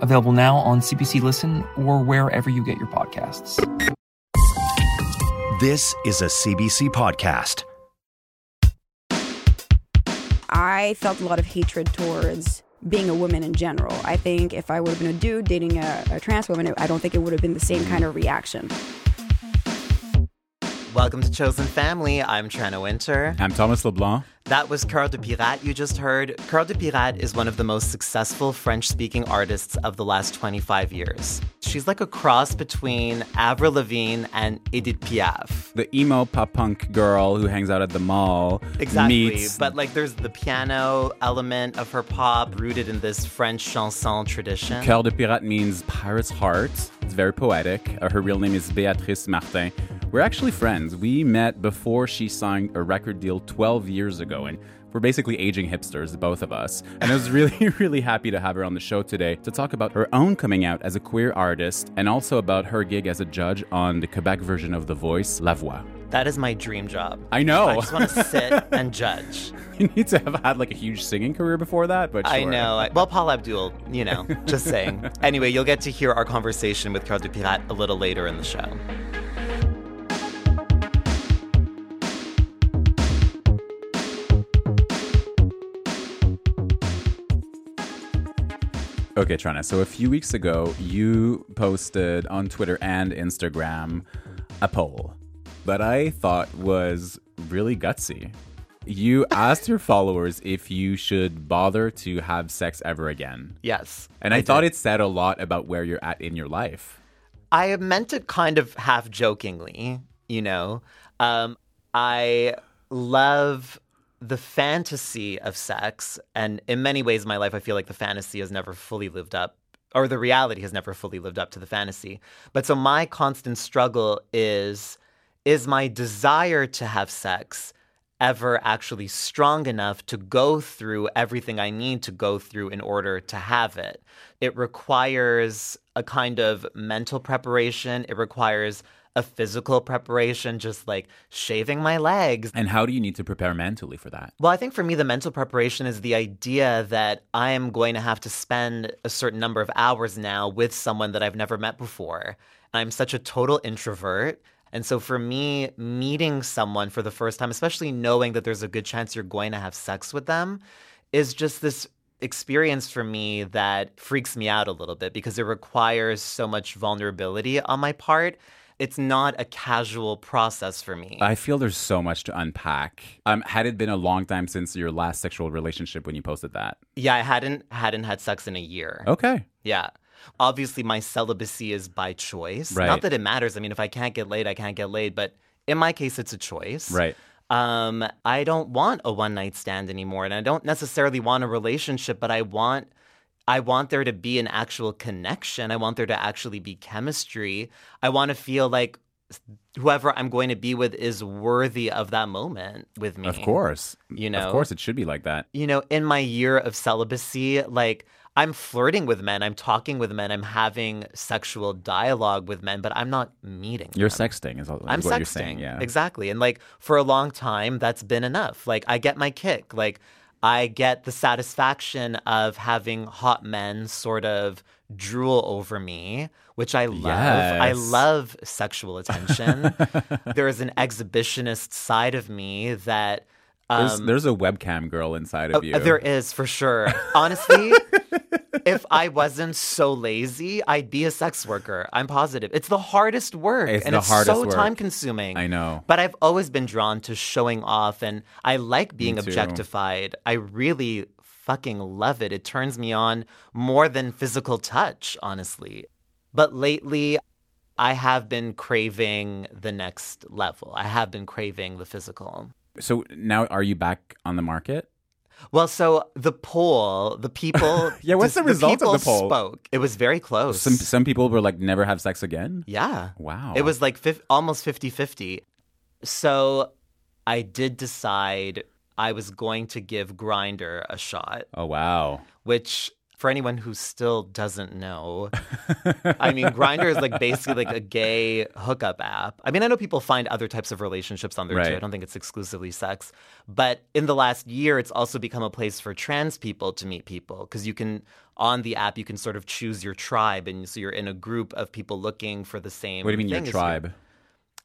available now on CBC Listen or wherever you get your podcasts. This is a CBC podcast. I felt a lot of hatred towards being a woman in general. I think if I would have been a dude dating a, a trans woman, I don't think it would have been the same kind of reaction. Welcome to Chosen Family. I'm Tranna Wintour. I'm Thomas LeBlanc. That was Coeur de Pirate you just heard. Coeur de Pirate is one of the most successful French speaking artists of the last 25 years. She's like a cross between Avril Lavigne and Edith Piaf. The emo pop punk girl who hangs out at the mall. Exactly. Meets But like there's the piano element of her pop rooted in this French chanson tradition. Coeur de Pirate means pirate's heart. It's very poetic. Uh, her real name is Béatrice Martin. We're actually friends. We met before she signed a record deal 12 years ago, and we're basically aging hipsters, both of us. And I was really, really happy to have her on the show today to talk about her own coming out as a queer artist and also about her gig as a judge on the Quebec version of The Voice, La Voix. That is my dream job. I know. I just want to sit and judge. You need to have had like a huge singing career before that, but I know. I- Well, Paula Abdul, you know, just saying. Anyway, you'll get to hear our conversation with Coeur de Pirate a little later in the show. Okay, Tranna. So a few weeks ago, you posted on Twitter and Instagram a poll that I thought was really gutsy. You asked your followers if you should bother to have sex ever again. Yes. And I, thought did. it said a lot about where you're at in your life. I meant it kind of half jokingly, you know. Um, I love the fantasy of sex, and in many ways, in my life, I feel like the fantasy has never fully lived up, or the reality has never fully lived up to the fantasy. But so my constant struggle is is my desire to have sex ever actually strong enough to go through everything I need to go through in order to have it. It requires a kind of mental preparation, it requires a physical preparation, just like shaving my legs. And how do you need to prepare mentally for that? Well, I think for me, the mental preparation is the idea that I am going to have to spend a certain number of hours now with someone that I've never met before. I'm such a total introvert. And so for me, meeting someone for the first time, especially knowing that there's a good chance you're going to have sex with them, is just this experience for me that freaks me out a little bit because it requires so much vulnerability on my part. It's not a casual process for me. I feel there's so much to unpack. Um, had it been a long time since your last sexual relationship when you posted that? yeah, I hadn't hadn't had sex in a year. Okay. Yeah. Obviously, my celibacy is by choice. Right. Not that it matters. I mean, if I can't get laid, I can't get laid. But in my case, it's a choice. Right. Um, I don't want a one night stand anymore, and I don't necessarily want a relationship, but I want. I want there to be an actual connection. I want there to actually be chemistry. I want to feel like whoever I'm going to be with is worthy of that moment with me. Of course. You know? Of course, it should be like that. you know, in my year of celibacy, like I'm flirting with men, I'm talking with men, I'm having sexual dialogue with men, but I'm not meeting. You're them. sexting, is all- is I'm what sexting. you're saying. Yeah. Exactly. And like for a long time, that's been enough. Like I get my kick. Like I get the satisfaction of having hot men sort of drool over me, which I love. I love sexual attention. there is an exhibitionist side of me that There's, um, there's a webcam girl inside uh, of you. There is for sure. Honestly, if I wasn't so lazy, I'd be a sex worker. I'm positive. It's the hardest work, It's and the it's hardest so work. time consuming. I know. But I've always been drawn to showing off, and I like being objectified. I really fucking love it. It turns me on more than physical touch, honestly. But lately, I have been craving the next level. I have been craving the physical. So now, are you back on the market? Well, so the poll, the people. Yeah, what's the result of the poll? Spoke. It was very close. Some some people were like, never have sex again. yeah. Wow. It was like fif- almost 50 50. So I did decide I was going to give Grindr a shot, Oh wow. which for anyone who still doesn't know, I mean, Grindr is like basically like a gay hookup app. I mean, I know people find other types of relationships on there too. I don't think it's exclusively sex. But in the last year, it's also become a place for trans people to meet people because you can, on the app, you can sort of choose your tribe. And so you're in a group of people looking for the same What do you mean your tribe? you.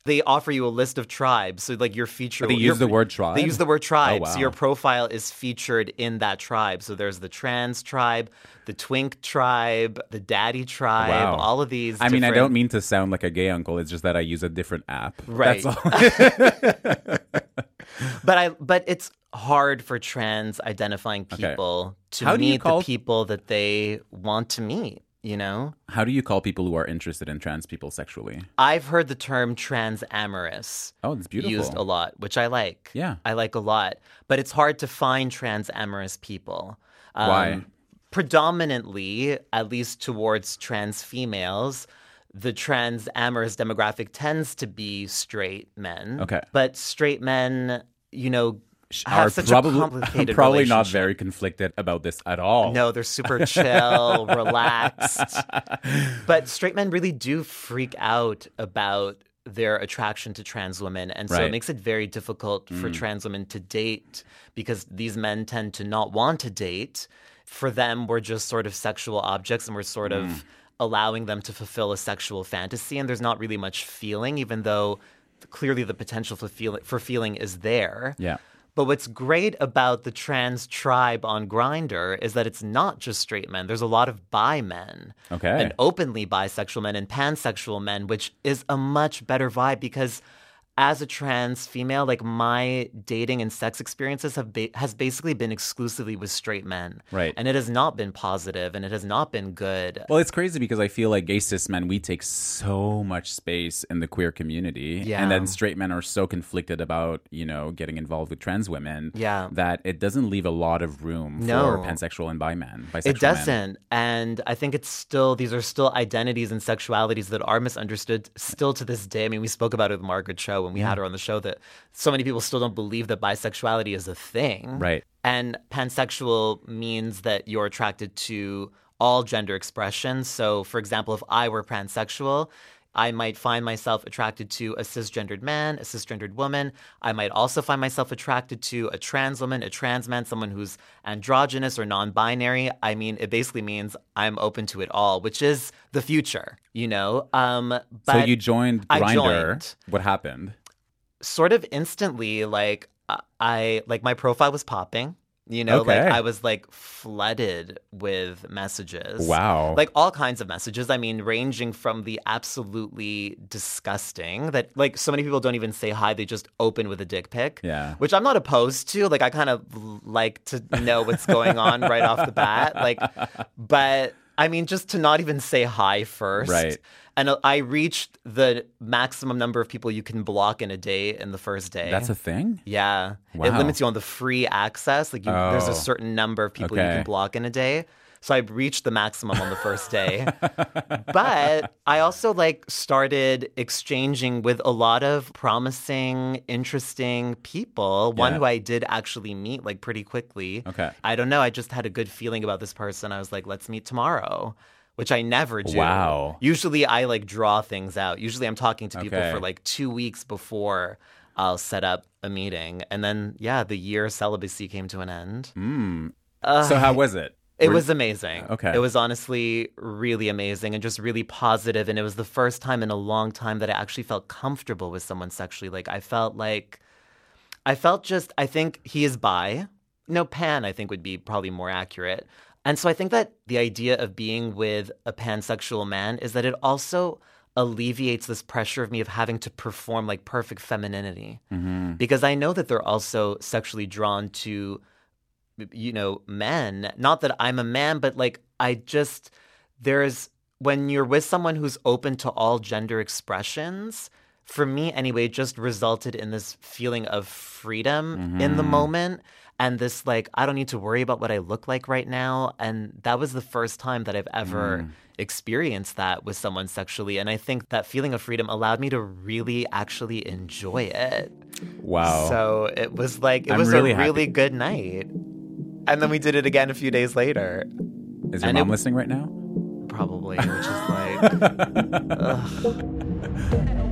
They offer you a list of tribes. So, like, your feature. They use the word tribe? They use the word oh, tribe. Oh, So, your profile is featured in that tribe. So, there's the trans tribe, the twink tribe, the daddy tribe, Wow. all of these. I mean, I don't mean to sound like a gay uncle. It's just that I use a different app. Right. That's all. But I but it's hard for trans identifying Okay. people to How meet the people that they want to meet, you know? How do you call people who are interested in trans people sexually? I've heard the term trans amorous Oh, it's beautiful. used a lot, which I like. Yeah. I like a lot. But it's hard to find trans amorous people. Um, Why? Predominantly, at least towards trans females, the trans amorous demographic tends to be straight men. Okay. But straight men, you know, Are probably probably not very conflicted about this at all. No, they're super chill, relaxed. But straight men really do freak out about their attraction to trans women. And so Right. it makes it very difficult for mm. trans women to date because these men tend to not want to date. For them, we're just sort of sexual objects and we're sort of mm. allowing them to fulfill a sexual fantasy. And there's not really much feeling, even though clearly the potential for, feel- for feeling is there. Yeah. But what's great about the trans tribe on Grindr is that it's not just straight men. There's a lot of bi men. Okay. And openly bisexual men and pansexual men, which is a much better vibe because as a trans female, like my dating and sex experiences have ba- has basically been exclusively with straight men. Right. And it has not been positive and it has not been good. Well, it's crazy because I feel like gay cis men, we take so much space in the queer community. Yeah. And then straight men are so conflicted about, you know, getting involved with trans women. Yeah. That it doesn't leave a lot of room No. for pansexual and bi men. Bisexual It doesn't. And I think it's still, these are still identities and sexualities that are misunderstood still to this day. I mean, we spoke about it with Margaret Cho when we had her on the show that so many people still don't believe that bisexuality is a thing. Right. And pansexual means that you're attracted to all gender expressions. So, for example, if I were pansexual, I might find myself attracted to a cisgendered man, a cisgendered woman. I might also find myself attracted to a trans woman, a trans man, someone who's androgynous or non binary. I mean, it basically means I'm open to it all, which is the future, you know? Um, but so you joined I Grindr. What happened? sort of instantly like uh, i like my profile was popping you know like i was like flooded with messages. Wow. like all kinds of messages. I mean ranging from the absolutely disgusting that like so many people don't even say hi. They just open with a dick pic Yeah. which i'm not opposed to. Like i kind of like to know what's going on right off the bat. Like but i mean just to not even say hi first. Right. And I reached the maximum number of people you can block in a day in the first day. That's a thing? yeah. It limits you on the free access. Like you, there's Oh. a certain number of people you can block in a day. So I reached the maximum on the first day. but I also like started exchanging with a lot of promising, interesting people. One who I did actually meet like pretty quickly. Okay. I don't know. I just had a good feeling about this person. I was like, let's meet tomorrow, which I never do. Wow. Usually I like draw things out. Usually I'm talking to people Okay. for like two weeks before I'll set up a meeting. And then, yeah, the year celibacy came to an end. Mm. so how was it? It Were- was amazing. Okay. It was honestly really amazing and just really positive. And it was the first time in a long time that I actually felt comfortable with someone sexually. Like I felt like, I felt just, I think he is bi. No, pan, I think would be probably more accurate. And so I think that the idea of being with a pansexual man is that it also alleviates this pressure of me of having to perform like perfect femininity. Because I know that they're also sexually drawn to you know, men. Not that I'm a man, but like I just there's when you're with someone who's open to all gender expressions, for me anyway, just resulted in this feeling of freedom in the Mhm. moment. And this, like, I don't need to worry about what I look like right now. And that was the first time that I've ever Mm. experienced that with someone sexually. And I think that feeling of freedom allowed me to really actually enjoy it. Wow. So it was like, it I'm was really a happy. really good night. And then we did it again a few days later. Is your and mom it- listening right now? Probably, which is like,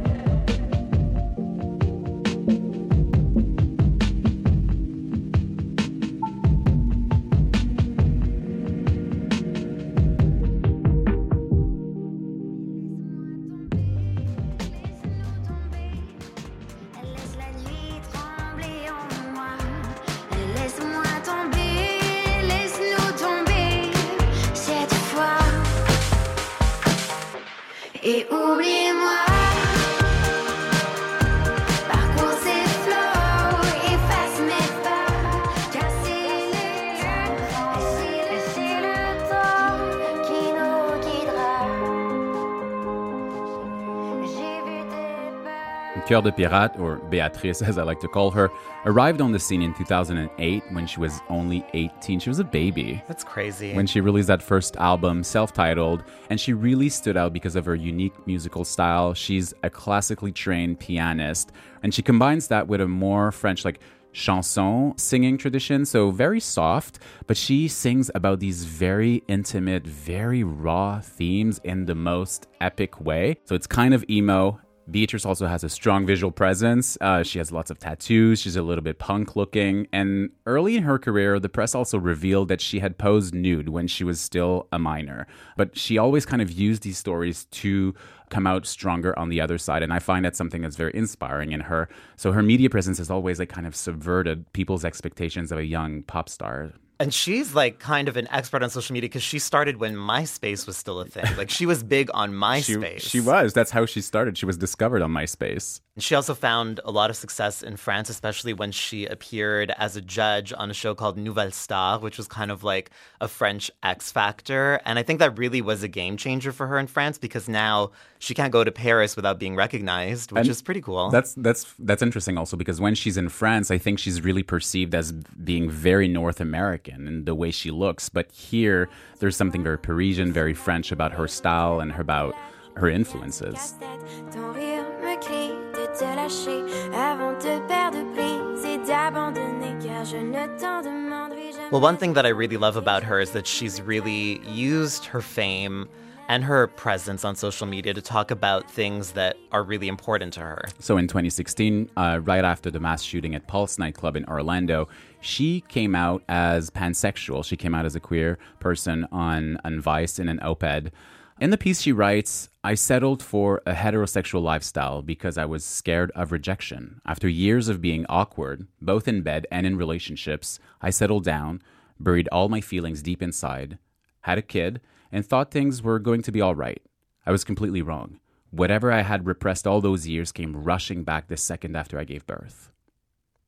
Cœur de Pirate, or Beatrice as I like to call her, arrived on the scene in 2008 when she was only 18. She was a baby. That's crazy. When she released that first album, self titled, and she really stood out because of her unique musical style. She's a classically trained pianist, and she combines that with a more French, like, chanson singing tradition, so very soft, but she sings about these very intimate, very raw themes in the most epic way. So it's kind of emo. Beatrice also has a strong visual presence. Uh, she has lots of tattoos. She's a little bit punk looking. And early in her career, the press also revealed that she had posed nude when she was still a minor. But she always kind of used these stories to come out stronger on the other side. And I find that something that's very inspiring in her. So her media presence has always like kind of subverted people's expectations of a young pop star. And she's like kind of an expert on social media because she started when MySpace was still a thing. Like she was big on She, MySpace. she was. That's how she started. She was discovered on MySpace. And She also found a lot of success in France, especially when she appeared as a judge on a show called Nouvelle Star, which was kind of like a French X Factor. And I think that really was a game changer for her in France because now she can't go to Paris without being recognized, which And is pretty cool. That's that's that's interesting also because when she's in France, I think she's really perceived as being very North American in the way she looks. But here, there's something very Parisian, very French about her style and her, about her influences. casse-tête. Ton rire me crie de te lâcher avant de perdre prise et d'abandonner car je ne t'en demanderai jamais. Well, one thing that I really love about her is that she's really used her fame and her presence on social media to talk about things that are really important to her. So in 2016, uh, right after the mass shooting at Pulse nightclub in Orlando, she came out as pansexual. She came out as a queer person on, on Vice in an op-ed. In the piece, she writes, I settled for a heterosexual lifestyle because I was scared of rejection. After years of being awkward, both in bed and in relationships, I settled down, buried all my feelings deep inside, had a kid, and thought things were going to be all right. I was completely wrong. Whatever I had repressed all those years came rushing back the second after I gave birth.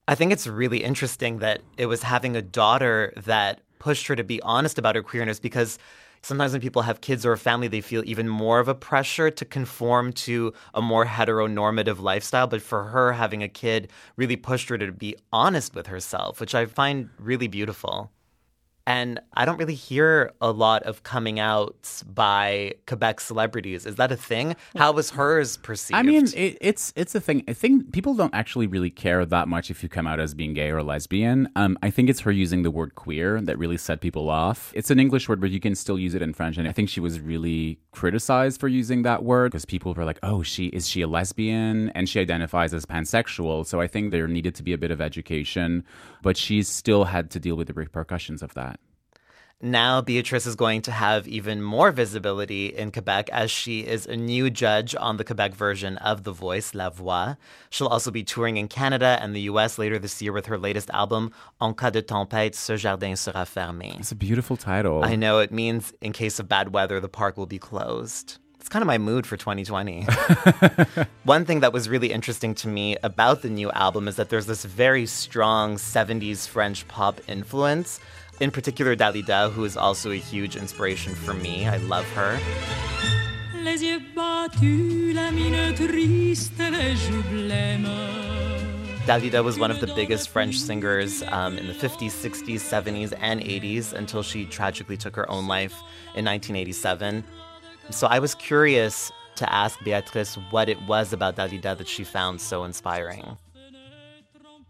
I think it's really interesting that it was having a daughter that pushed her to be honest about her queerness because sometimes when people have kids or a family, they feel even more of a pressure to conform to a more heteronormative lifestyle. But for her, having a kid really pushed her to be honest with herself, which I find really beautiful. And I don't really hear a lot of coming outs by Quebec celebrities. Is that a thing? How was hers perceived? I mean, it, it's it's a thing. I think people don't actually really care that much if you come out as being gay or lesbian. Um, I think it's her using the word queer that really set people off. It's an English word, but you can still use it in French. And I think she was really criticized for using that word because people were like, "Oh, she is she a lesbian?" And she identifies as pansexual. So I think there needed to be a bit of education, but she still had to deal with the repercussions of that. Now, Beatrice is going to have even more visibility in Quebec as she is a new judge on the Quebec version of The Voice, La Voix. She'll also be touring in Canada and the US later this year with her latest album, En cas de tempête, ce jardin sera fermé. It's a beautiful title. I know it means in case of bad weather, the park will be closed. It's kind of my mood for 2020. One thing that was really interesting to me about the new album is that there's this very strong 70s French pop influence. In particular, Dalida, who is also a huge inspiration for me. I love her. Les yeux battus, la mine triste, les. Dalida was one of the biggest French singers um, in the 50s, 60s, 70s, and 80s until she tragically took her own life in 1987. So I was curious to ask Beatrice what it was about Dalida that she found so inspiring.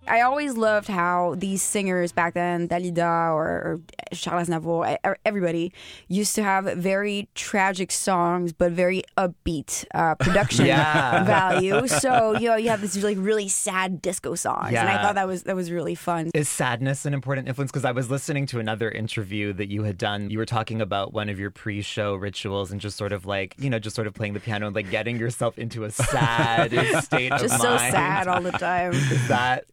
I always loved how these singers back then, Dalida or, or Charles Aznavour, e- everybody used to have very tragic songs, but very upbeat uh, production Yeah. value. So you know, you have this like really sad disco songs, and I thought that was that was really fun. Is sadness an important influence? Because I was listening to another interview that you had done. You were talking about one of your pre show rituals and just sort of like, you know, just sort of playing the piano and like getting yourself into a sad state of Just so sad all the time. Is that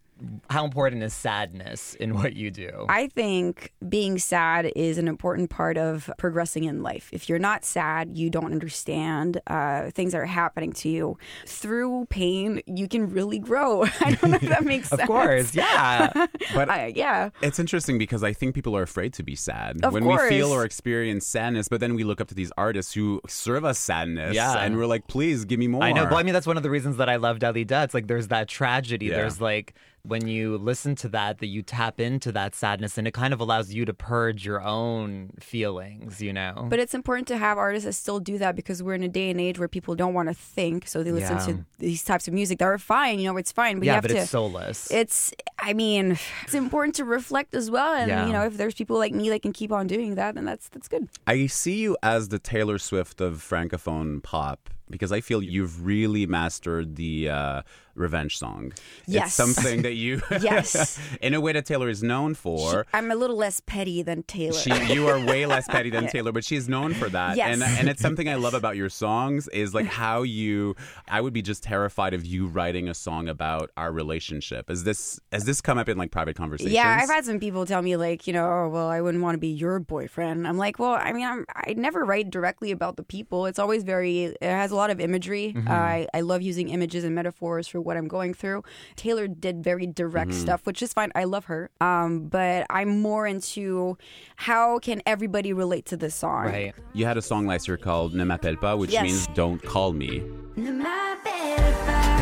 how important is sadness in what you do? I think being sad is an important part of progressing in life. If you're not sad, you don't understand uh, things that are happening to you. Through pain, you can really grow. I don't know if that makes Of sense. Of course, yeah. But I- yeah. It's interesting because I think people are afraid to be sad. Of when we feel or experience sadness, but then we look up to these artists who serve us sadness. Yeah. And we're like, please give me more. I know. Well, I mean, that's one of the reasons that I love Dalida. It's like there's that tragedy. Yeah. There's like when you listen to that, that you tap into that sadness, and it kind of allows you to purge your own feelings. You know. But it's important to have artists that still do that because we're in a day and age where people don't want to think, so they listen Yeah. to these types of music that are fine. You know, it's fine, but you yeah, have but to. it's soulless. It's, I mean, it's important to reflect as well, and Yeah. you know, if there's people like me that can keep on doing that, then that's that's good. I see you as the Taylor Swift of francophone pop because I feel you've really mastered the uh, revenge song. Yes. It's something that you, Yes. in a way that Taylor is known for. I'm a little less petty than Taylor. She, you are way less petty than Taylor, but she's known for that. Yes. And and it's something I love about your songs is like how you. I would be just terrified of you writing a song about our relationship. Is this has this come up in like private conversations? Yeah, I've had some people tell me like, you know, oh well, I wouldn't want to be your boyfriend. I'm like, well, I mean, I'm, I never write directly about the people. It's always very, it has a lot of imagery. Mhm. I I love using images and metaphors for what I'm going through. Taylor did very direct Mm-hmm. Mhm. stuff, which is fine. I love her. Um, but I'm more into how can everybody relate to this song? Right. You had a song last year called Ne m'appelle pas, which Yes. means don't call me. Ne m'appelle pas,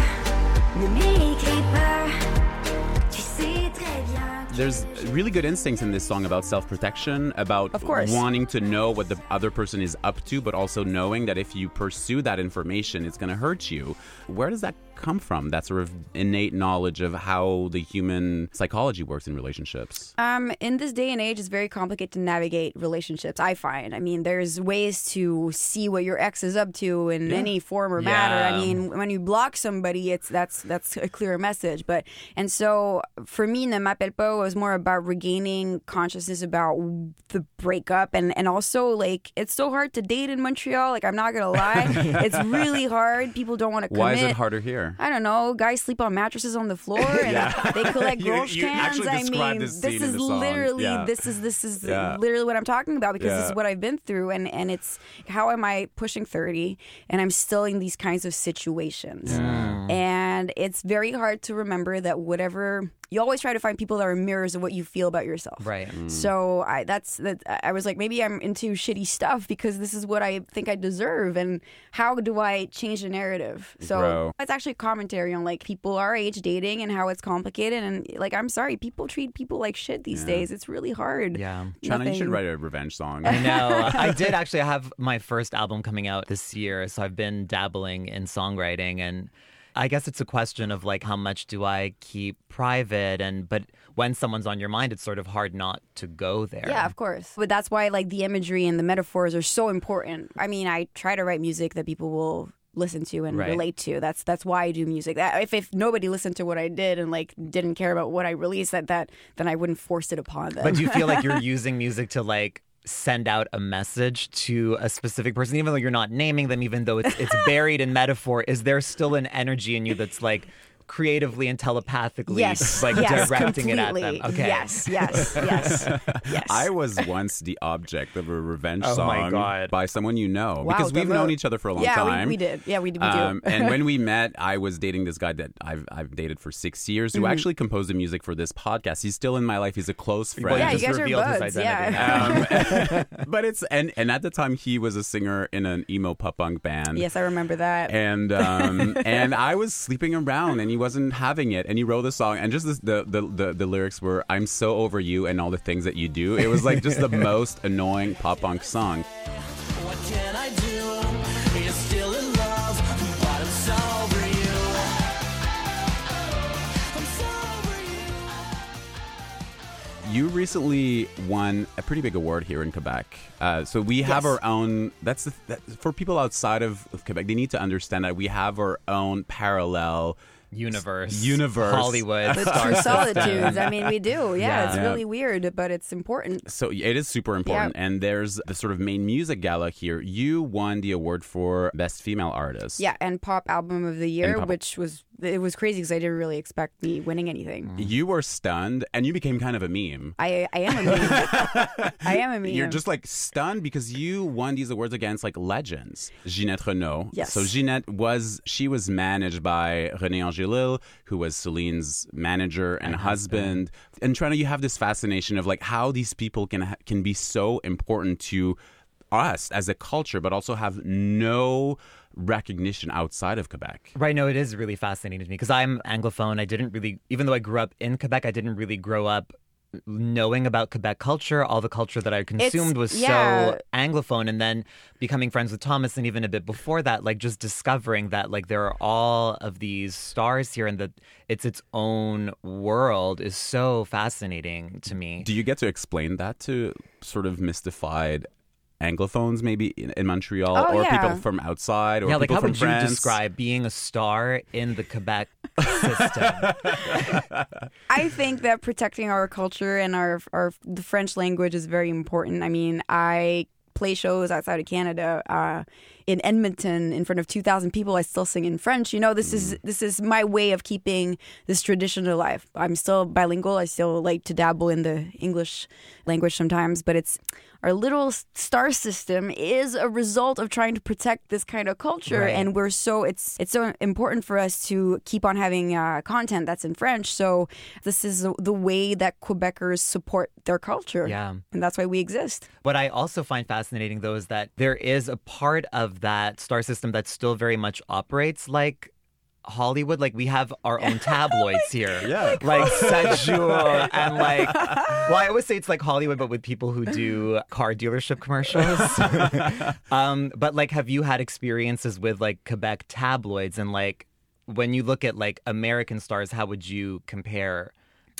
ne m'écris pas. There's really good instincts in this song about self protection, about Of course. wanting to know what the other person is up to, but also knowing that if you pursue that information, it's going to hurt you. Where does that come from? That sort of innate knowledge of how the human psychology works in relationships. Um, in this day and age, it's very complicated to navigate relationships. I find. I mean, there's ways to see what your ex is up to in Yeah. any form or matter. I mean, when you block somebody, it's that's that's a clear message. But and so for me, the m'appelle pas was more about regaining consciousness about the breakup and and also like it's so hard to date in Montreal. Like I'm not gonna lie, it's really hard. People don't want to commit. Why is it harder here? I don't know. Guys sleep on mattresses on the floor and Yeah. they collect You- Grolsch cans. I mean, this this is literally Yeah. this is this is Yeah. literally what I'm talking about because this is what I've been through and and it's how am I pushing 30 and I'm still in these kinds of situations. And it's very hard to remember that whatever you always try to find people that are mirrors of what you feel about yourself. Right. Mm. So I that's that I was like maybe I'm into shitty stuff because this is what I think I deserve and how do I change the narrative? So Grow. it's actually commentary on like people our age dating and how it's complicated and like I'm sorry people treat people like shit these Yeah. days. It's really hard. Yeah. Tranna, you should write a revenge song. I know. I did actually have my first album coming out this year, so I've been dabbling in songwriting and I guess it's a question of like how much do I keep private and but when someone's on your mind it's sort of hard not to go there. Yeah, of course. But that's why like the imagery and the metaphors are so important. I mean, I try to write music that people will listen to and Right. relate to. That's that's why I do music. That, if if nobody listened to what I did and like didn't care about what I released, that that then I wouldn't force it upon them. But do you feel like you're using music to like send out a message to a specific person even though you're not naming them even though it's it's buried in metaphor is there still an energy in you that's like creatively and telepathically Yes, like yes, directing it at completely. them. Okay. Yes, yes, yes, yes. I was once the object of a revenge Oh song by someone you know Wow, because we've known mo- each other for a long yeah, time. we, we did. Yeah, we, we Um, do. and when we met, I was dating this guy that I've I've dated for six years, Mm-hmm. who actually composed the music for this podcast. He's still in my life. He's a close friend. yeah, you just guys are revealed his buds. identity Yeah. Um, but it's and and at the time he was a singer in an emo pop punk band. yes, I remember that. And um, and I was sleeping around, and he wasn't having it. And he wrote the song, and just this, the, the the the lyrics were, "I'm so over you and all the things that you do." It was like just the most annoying pop punk song. What can I do? You're still in love, but I'm so over you. I'm so over you. You recently won a pretty big award here in Quebec. Uh, so we have Yes. our own. That's the, that, for people outside of, of Quebec. They need to understand that we have our own parallel Universe. Universe. Hollywood. the star true solitudes. I mean, we do. Yeah, Yeah. it's Yeah. really weird, but it's important. So it is super important. And there's the sort of main music gala here. You won the award for best female artist. Yeah, and pop album of the year, pop- which was it was crazy because I didn't really expect me winning anything. Mm-hmm. You were stunned, and you became kind of a meme. I I am a meme. I am a meme. You're just like stunned because you won these awards against like legends. Ginette Reno. Yes. So Ginette was she was managed by René Angelil, who was Celine's manager and, husband. And trying to you have this fascination of like how these people can ha- can be so important to us as a culture, but also have no recognition outside of Quebec. Right, no, it is really fascinating to me because I'm Anglophone. I didn't really, even though I grew up in Quebec, I didn't really grow up knowing about Quebec culture. All the culture that I consumed was yeah. so Anglophone. And then becoming friends with Thomas, and even a bit before that, like just discovering that like there are all of these stars here and that it's its own world is so fascinating to me. Do you get to explain that to sort of mystified Anglophones, maybe in, in Montreal, Oh, or yeah. people from outside, or yeah, like people how from would France? you describe being a star in the Quebec system? I think that protecting our culture and our our the French language is very important. I mean, I play shows outside of Canada. Uh, in Edmonton, in front of two thousand people, I still sing in French. You know, this is this is my way of keeping this tradition alive. I'm still bilingual. I still like to dabble in the English language sometimes, but it's our little star system is a result of trying to protect this kind of culture Right. and we're so it's it's so important for us to keep on having uh, content that's in French. So this is the, the way that Quebecers support their culture. Yeah. and that's why we exist. What I also find fascinating, though, is that there is a part of that star system that still very much operates like Hollywood. Like we have our own tabloids here, Yeah. like Sajur and like. Well, I always say it's like Hollywood, but with people who do car dealership commercials. um, but like, have you had experiences with like Quebec tabloids and like when you look at like American stars, how would you compare?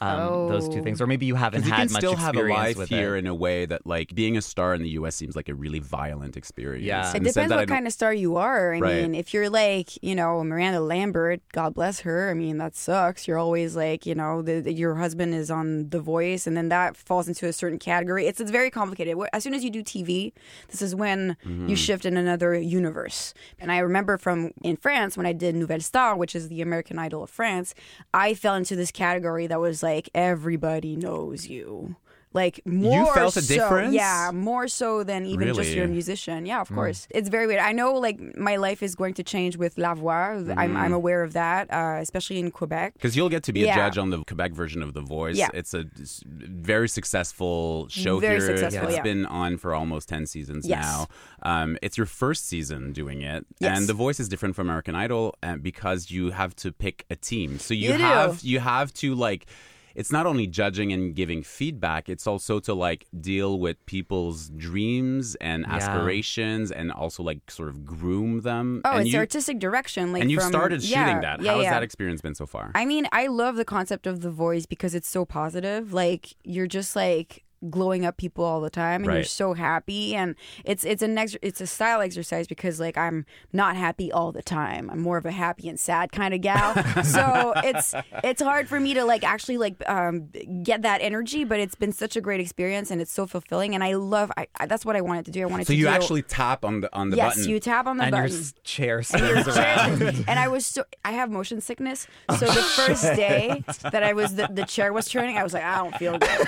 Um, those two things, or maybe you haven't Because you had can much still have a experience life with here it. in a way that, like, being a star in the U.S. seems like a really violent experience. Yeah. It in the sense depends what kind of star you are. I Right. mean, if you're like, you know, Miranda Lambert, God bless her. I mean, that sucks. You're always like, you know, the, the- your husband is on The Voice, and then that falls into a certain category. It's it's very complicated. As soon as you do TV, this is when Mm-hmm. you shift in another universe. And I remember from in France when I did Nouvelle Star, which is the American Idol of France, I fell into this category that was like everybody knows you. Like more felt a so, difference? yeah, more so than even just Really? your musician. Yeah, of course. It's very weird. I know like my life is going to change with La Voix. I'm, Mm-hmm. I'm aware of that, uh, especially in Quebec. Because you'll get to be Yeah. a judge on the Quebec version of The Voice. Yeah. It's a very successful show Very here. successful, It's yeah. been on for almost 10 seasons Yes. now. Um, it's your first season doing it. Yes. And The Voice is different from American Idol uh, because you have to pick a team. So you, You do. have you have to like it's not only judging and giving feedback, it's also to like deal with people's dreams and Yeah. aspirations and also like sort of groom them. Oh, and it's you, artistic direction. Like and you've from- started yeah, shooting that. Yeah, How has yeah. that experience been so far? I mean, I love the concept of the voice because it's so positive. Like you're just like glowing up people all the time and you're so happy and it's it's an ex- it's a style exercise because like I'm not happy all the time. I'm more of a happy and sad kind of gal. so it's it's hard for me to like actually like um get that energy, but it's been such a great experience and it's so fulfilling and I love I, I that's what I wanted to do. I wanted So to you do actually tap on the on the Yes, button. you tap on the and button. s- chair And spins around. and I was so I have motion sickness. So the first day that I was the, the chair was turning, I was like, I don't feel good.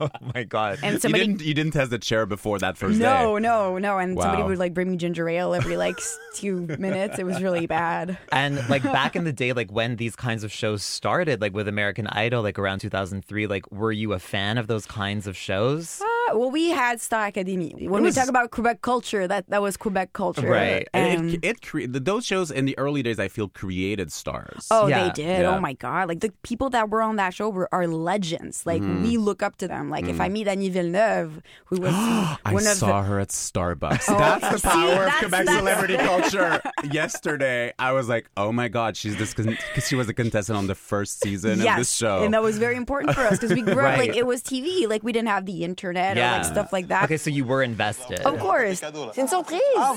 oh my god! And you somebody didn't you didn't test the chair before that first day. no, no, no. And somebody would like bring me ginger ale every like two minutes. It was really bad. And like back in the day, like when these kinds of shows started, like with American Idol, like around 2003, like were you a fan of those kinds of shows? Ah, well, we had Star Academy. When It we talk about Quebec culture, that that was Quebec culture, Right. And And- it, it cre- those shows in the early days, I feel created stars. Oh, Yeah. they did. Yeah. Oh my god! Like the people that were on that show were are legends. Like Mm-hmm. we look up to them. Like if I meet Annie Villeneuve, who was I one of saw the, her at Starbucks. Oh, that's the see, power of that's- Quebec that's- celebrity culture. Yesterday, I was like, "Oh my god, she's this because she was a contestant on the first season yes, of this show." and that was very important for us because we grew up Right. like it was TV. Like we didn't have the internet or Yeah. like stuff like that. Okay, so you were invested. Of course, c'est une surprise. Ah,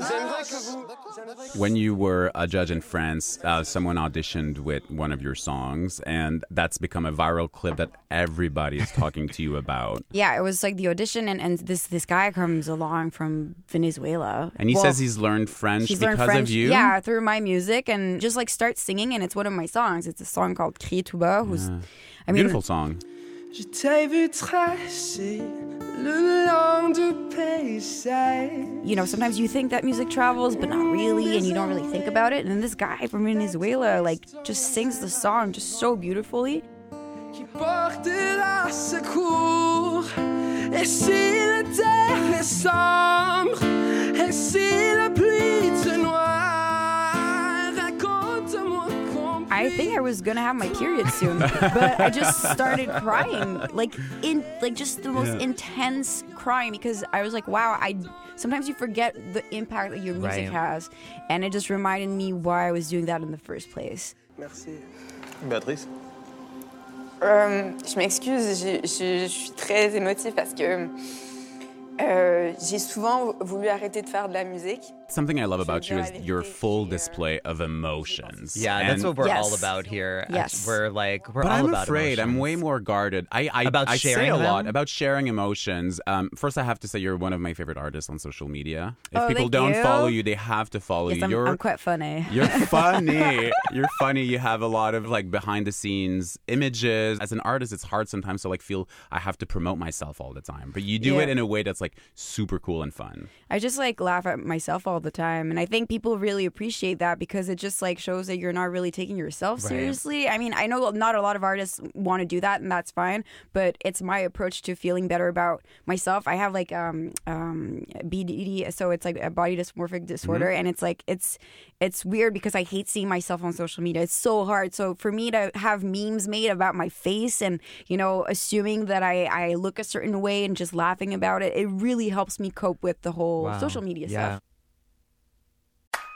ah. when you were a judge in France, uh, someone auditioned with one of your songs, and that's become a viral clip that everybody is talking to you about. Yeah, it was like the audition, and, and this this guy comes along from Venezuela, And he Well, says he's learned French he's because learned French, of you. Yeah, through my music, and just like starts singing, and it's one of my songs. It's a song called Crier tout bas. Who's, I mean, Beautiful song. Je t'ai vu tracer le long du paysage. you know, sometimes you think that music travels, but not really, and you don't really think about it. And then this guy from Venezuela, like, just sings the song just so beautifully. qui portera secours. Et si la terre est sombre, et si la I think I was gonna have my period soon, but I just started crying, like in like just the most intense crying because I was like, wow, I sometimes you forget the impact that your music Right. has, and it just reminded me why I was doing that in the first place. Merci. Béatrice Euh, je m'excuse, j'ai- je je suis très émotive parce que euh, j'ai souvent voulu arrêter de faire de la musique. Something I love about you is your full display of emotions. Yeah, that's what we're Yes. all about here. Yes. We're like we're but all I'm about afraid I'm emotions. way more guarded. I, I About I sharing say a lot about sharing emotions. Um, first, I have to say you're one of my favorite artists on social media. If Oh, people thank don't you. follow you, they have to follow Yes, you. I'm, you're I'm quite funny. you're funny. you're funny. You have a lot of like behind the scenes images. As an artist, it's hard sometimes to like feel I have to promote myself all the time. But you do Yeah. it in a way that's like super cool and fun. I just like laugh at myself all the time. And I think people really appreciate that because it just like shows that you're not really taking yourself Right. seriously. I mean, I know not a lot of artists want to do that and that's fine, but it's my approach to feeling better about myself. I have like um um BDD, so it's like a body dysmorphic disorder and it's like it's it's weird because I hate seeing myself on social media. It's so hard. So for me to have memes made about my face and, you know, assuming that I I look a certain way and just laughing about it, it really helps me cope with the whole Wow. social media Yeah. stuff.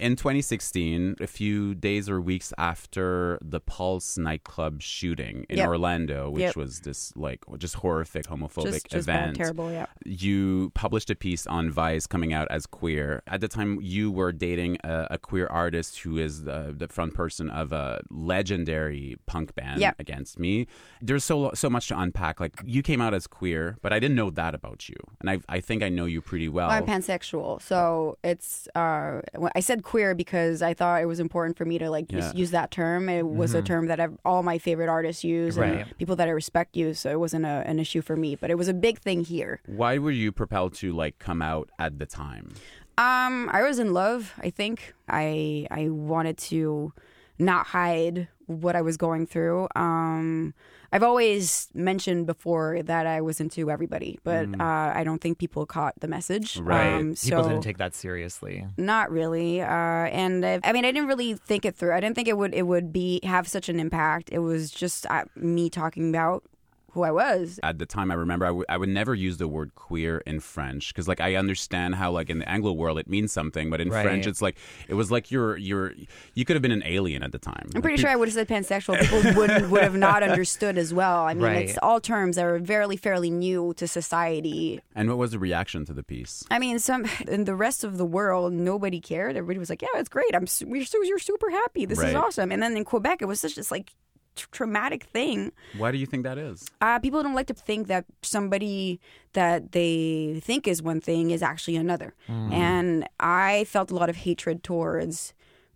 In 2016, a few days or weeks after the Pulse nightclub shooting in Yep. Orlando, which Yep. was this like just horrific homophobic Just, just event, terrible, yeah. you published a piece on Vice coming out as queer. At the time, you were dating a, a queer artist who is the, the front person of a legendary punk band Yep. against me. There's so so much to unpack. Like you came out as queer, but I didn't know that about you, and I I think I know you pretty well. Well, I'm pansexual, so it's. Uh, I said queer because I thought it was important for me to like Yeah. use that term. It was a Mhm. term that I've, all my favorite artists use Right. and people that I respect use. So it wasn't a, an issue for me, but it was a big thing here. Why were you propelled to like come out at the time? Um, I was in love. I think I I wanted to not hide what I was going through. Um, I've always mentioned before that I was into everybody, but Mm. uh, I don't think people caught the message. Right. Um, People didn't take that seriously. Not really, uh, and I, I mean, I didn't really think it through. I didn't think it would it would be have such an impact. It was just uh, me talking about who I was. At the time, I remember I, w- I would never use the word queer in French because, like, I understand how, like, in the Anglo world, it means something, but in Right. French, it's like it was like you're you're you could have been an alien at the time. I'm pretty sure I would have said pansexual. People would would have not understood as well. I mean, Right. it's all terms that are fairly fairly new to society. And what was the reaction to the piece? I mean, some in the rest of the world, nobody cared. Everybody was like, "Yeah, it's great. I'm su- we're su- you're super happy. This is awesome." And then in Quebec, it was such this like tr- traumatic thing. Why do you think that is? Uh, people don't like to think that somebody that they think is one thing is actually another. Mm. And I felt a lot of hatred towards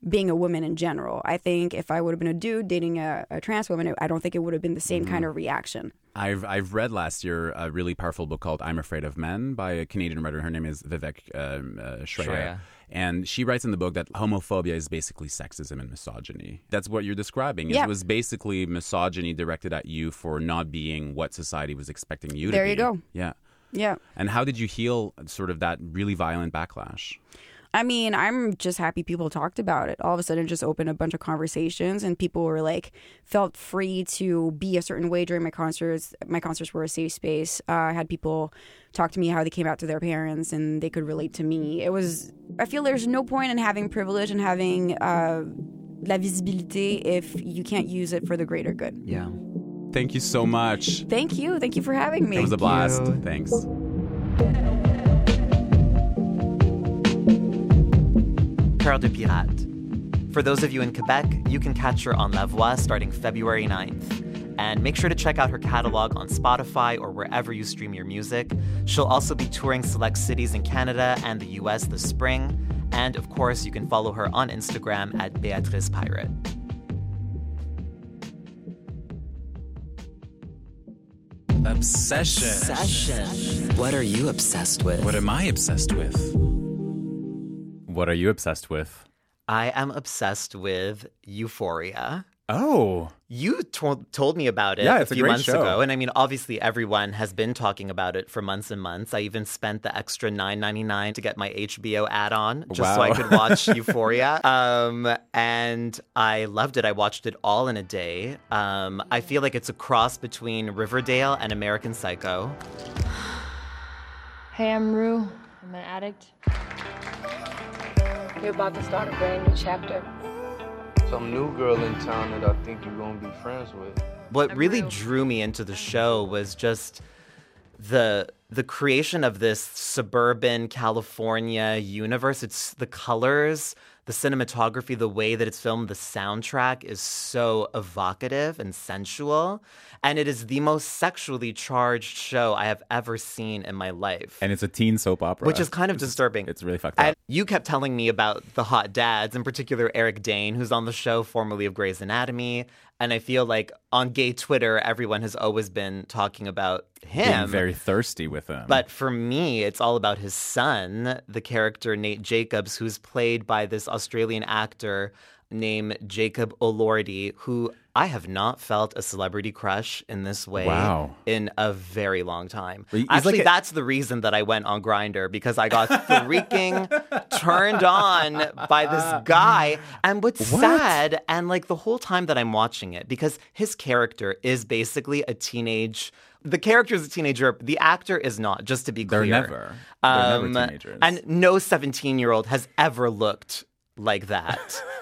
being a woman in general. I think if I would have been a dude dating a, a trans woman, I don't think it would have been the same kind of reaction. I've I've read last year a really powerful book called "I'm Afraid of Men" by a Canadian writer. Her name is Vivek um, uh, Shraya. Shraya. And she writes in the book that homophobia is basically sexism and misogyny. That's what you're describing. Yeah. It was basically misogyny directed at you for not being what society was expecting you to be. There you go. Yeah. Yeah. And how did you heal sort of that really violent backlash? I mean, I'm just happy people talked about it. All of a sudden, it just opened a bunch of conversations, and people were like, felt free to be a certain way during my concerts. My concerts were a safe space. Uh, I had people talk to me how they came out to their parents, and they could relate to me. It was. I feel there's no point in having privilege and having uh, la visibilité if you can't use it for the greater good. Yeah. Thank you so much. Thank you. Thank you for having me. It was a blast. Thanks. Coeur de Pirate. For those of you in Quebec, you can catch her on La Voix starting February 9th. And make sure to check out her catalog on Spotify or wherever you stream your music. She'll also be touring select cities in Canada and the US this spring. And of course, you can follow her on Instagram at Beatrice Pirate. Obsession. Obsession. What are you obsessed with? What am I obsessed with? What are you obsessed with? I am obsessed with Euphoria. Oh. You told told me about it Yeah, a it's a few months show. ago, and I mean, obviously, everyone has been talking about it for months and months. I even spent the extra nine ninety nine to get my HBO add on just so I could watch Euphoria. Um, and I loved it. I watched it all in a day. Um, I feel like it's a cross between Riverdale and American Psycho. Hey, I'm Rue. I'm an addict. You're about to start a brand new chapter. Some new girl in town that I think you're gonna be friends with. what really drew me into the show was just the the creation of this suburban California universe. It's the colors, the cinematography, the way that it's filmed, the soundtrack is so evocative and sensual. And it is the most sexually charged show I have ever seen in my life. And it's a teen soap opera. Which is kind of disturbing. It's really fucked up. And you kept telling me about the hot dads, in particular Eric Dane, who's on the show, formerly of Grey's Anatomy. And I feel like on gay Twitter, everyone has always been talking about Being him. very thirsty with him. But for me, it's all about his son, the character Nate Jacobs, who's played by this Australian actor named Jacob Elordi, who I have not felt a celebrity crush in this way Wow. in a very long time. He's Actually, like a- that's the reason that I went on Grindr because I got freaking turned on by this guy. And what's What? sad, and like the whole time that I'm watching it, because his character is basically a teenage. The character is a teenager. The actor is not. Just to be They're clear, never. They're never Um, teenagers. And no 17 year old has ever looked like that.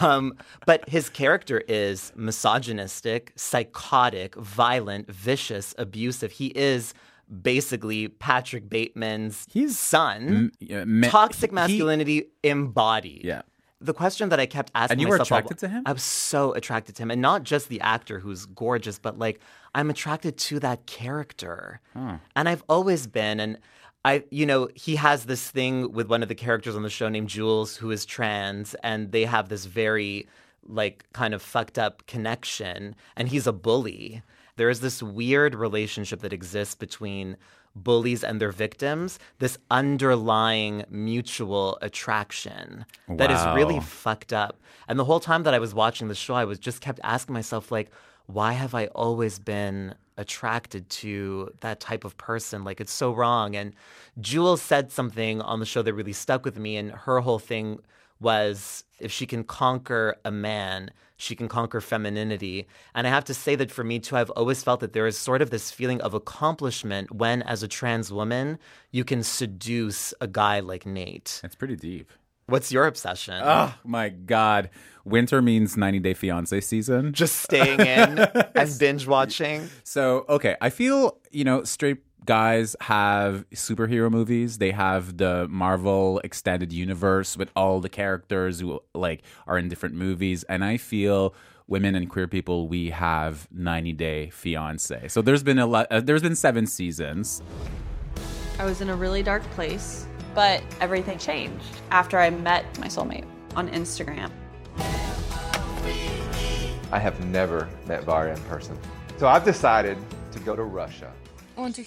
um, but his character is misogynistic, psychotic, violent, vicious, abusive. He is basically Patrick Bateman's son. M- me- Toxic he- masculinity embodied. Yeah. The question that I kept asking And you were myself all- attracted to him? I was so attracted to him, and not just the actor who's gorgeous, but like I'm attracted to that character, Huh. and I've always been. And I, you know, he has this thing with one of the characters on the show named Jules, who is trans, and they have this very like kind of fucked up connection, and he's a bully. There is this weird relationship that exists between bullies and their victims this underlying mutual attraction that is really fucked up. And the whole time that I was watching the show, I was just kept asking myself, like, why have I always been attracted to that type of person? Like, it's so wrong. And Jules said something on the show that really stuck with me. And her whole thing was if she can conquer a man, she can conquer femininity. And I have to say that for me too, I've always felt that there is sort of this feeling of accomplishment when, as a trans woman, you can seduce a guy like Nate. It's pretty deep. What's your obsession? Oh my god. Winter means 90 Day Fiance season. Just staying in and binge watching. So, okay, I feel, you know, straight guys have superhero movies. They have the Marvel extended universe with all the characters who like are in different movies and I feel women and queer people we have 90 Day Fiance. So there's been a lot uh, there's been 7 seasons. I was in a really dark place, but everything changed after I met my soulmate on Instagram. I have never met Varya in person. So I've decided to go to Russia.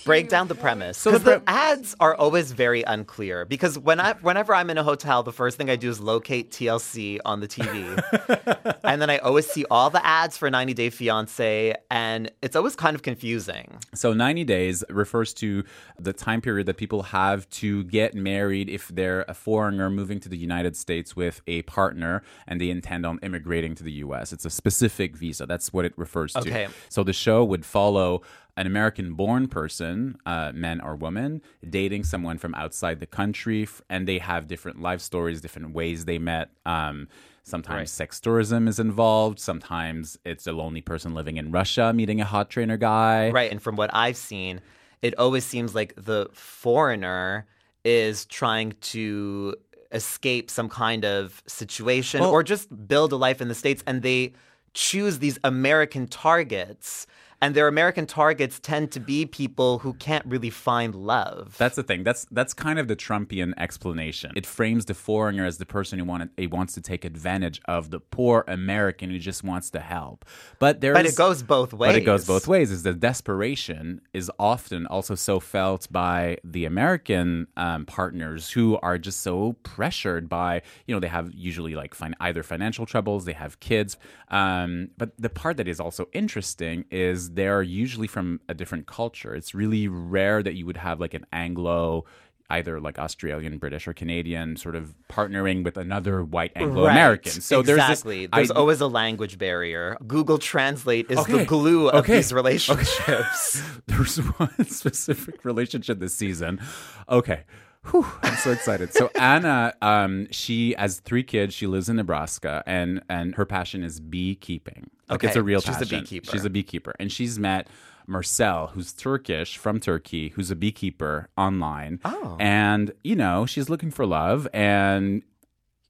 Break down the premise. So the ads are always very unclear because when I, whenever I'm in a hotel, the first thing I do is locate TLC on the TV, and then I always see all the ads for 90 Day Fiance, and it's always kind of confusing. So 90 days refers to the time period that people have to get married if they're a foreigner moving to the United States with a partner and they intend on immigrating to the US. It's a specific visa. That's what it refers to. Okay. So the show would follow an American born person, uh, man or woman, dating someone from outside the country, f- and they have different life stories, different ways they met. Um, sometimes Right. sex tourism is involved. Sometimes it's a lonely person living in Russia meeting a hot trainer guy. Right. And from what I've seen, it always seems like the foreigner is trying to escape some kind of situation Well- or just build a life in the States. And they choose these American targets. And their American targets tend to be people who can't really find love. That's the thing. That's that's kind of the Trumpian explanation. It frames the foreigner as the person who wanted, he wants to take advantage of the poor American who just wants to help. But there But is- it goes both ways. But it goes both ways. Is the desperation is often also so felt by the American um, partners who are just so pressured by you know they have usually like fin- either financial troubles, they have kids. Um, but the part that is also interesting is they're usually from a different culture. It's really rare that you would have like an Anglo either like Australian, British, or Canadian sort of partnering with another white Anglo American. Right. So exactly. there's this There's ide- always a language barrier. Google Translate is the glue of Okay. these relationships. There's one specific relationship this season. Okay. Whew, I'm so excited. So Anna, um, she has three kids. She lives in Nebraska, and and her passion is beekeeping. Like it's Okay, a real she's a beekeeper. She's a beekeeper, and she's met Marcel, who's Turkish from Turkey, who's a beekeeper online. Oh. and you know she's looking for love, and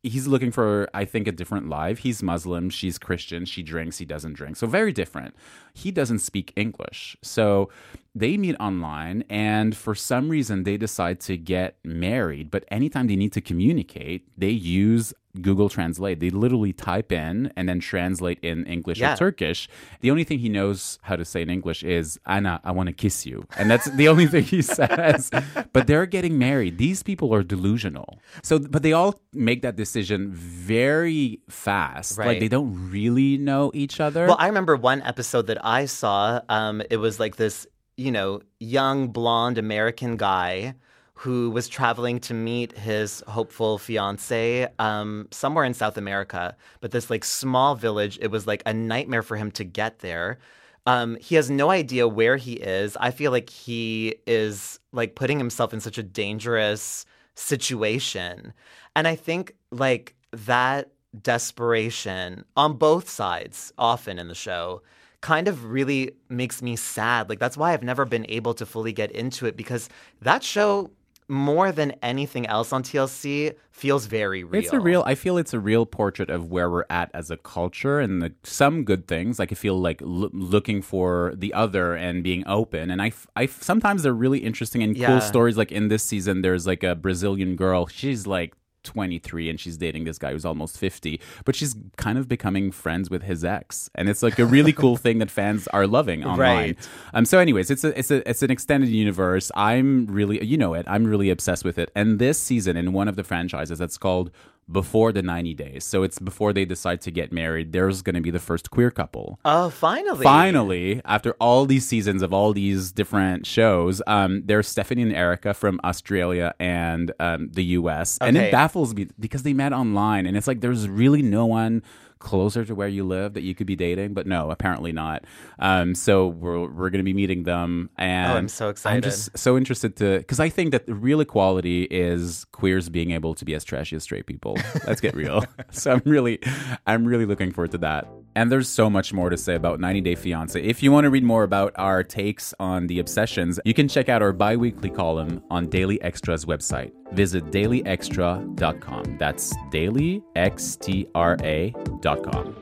he's looking for i think a different life. He's muslim. She's christian. She drinks. He doesn't drink. So very different. He doesn't speak english. So they meet online and for some reason they decide to get married but anytime they need to communicate they use google translate. They literally type in and then translate in english Yeah. or turkish. The only thing he knows how to say in english is anna i want to kiss you. And that's the only thing he says. But they're getting married. These people are delusional. So but they all make that decision very fast. Right. like they don't really know each other. Well, I remember one episode that I saw. Um, it was like this, you know, young blonde American guy who was traveling to meet his hopeful fiance um, somewhere in South America. But this like small village, it was like a nightmare for him to get there. Um, he has no idea where he is. I feel like he is like putting himself in such a dangerous situation. And I think like that desperation on both sides, often in the show, kind of really makes me sad. Like, that's why I've never been able to fully get into it because that show, more than anything else on TLC, feels very real. It's a real. I feel it's a real portrait of where we're at as a culture, and the, some good things. Like I feel like loo- looking for the other and being open. And I, f- I f- sometimes they're really interesting and Yeah. cool stories. Like in this season, there's like a Brazilian girl. She's like 23 and she's dating this guy who's almost 50 but she's kind of becoming friends with his ex. And it's like a really cool thing that fans are loving online. Right. um so anyways it's a it's a it's an extended universe. I'm really you know it i'm really obsessed with it. And this season in one of the franchises that's called before the 90 days so it's before they decide to get married there's going to be the first queer couple Oh, finally. Finally, after all these seasons of all these different shows, um, there's Stephanie and Erica from Australia and um, the US. Okay. And it baffles me because they met online. And it's like there's really no one closer to where you live that you could be dating. But no, apparently not. Um, so we're, we're going to be meeting them. And Oh, I'm so excited. I'm just so interested to, because I think that the real equality is queers being able to be as trashy as straight people. Let's get real. so I'm really, I'm really looking forward to that. And there's so much more to say about 90 Day Fiance. If you want to read more about our takes on the obsessions, you can check out our bi weekly column on Daily Xtra's website. Visit dailyxtra.com. That's dailyxtra.com.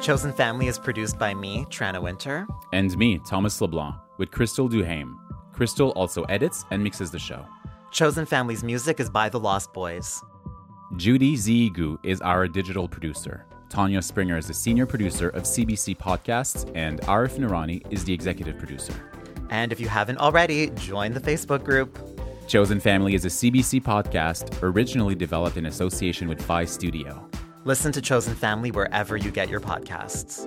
Chosen Family is produced by me, Tranna Wintour. And me, Thomas LeBlanc, with Crystal Duhame. Crystal also edits and mixes the show. Chosen Family's music is by The Lost Boys. Judy Zigu is our digital producer. Tanya Springer is the senior producer of CBC Podcasts, and Arif Noorani is the executive producer. And if you haven't already, join the Facebook group. Chosen Family is a CBC podcast originally developed in association with Phi Studio. Listen to Chosen Family wherever you get your podcasts.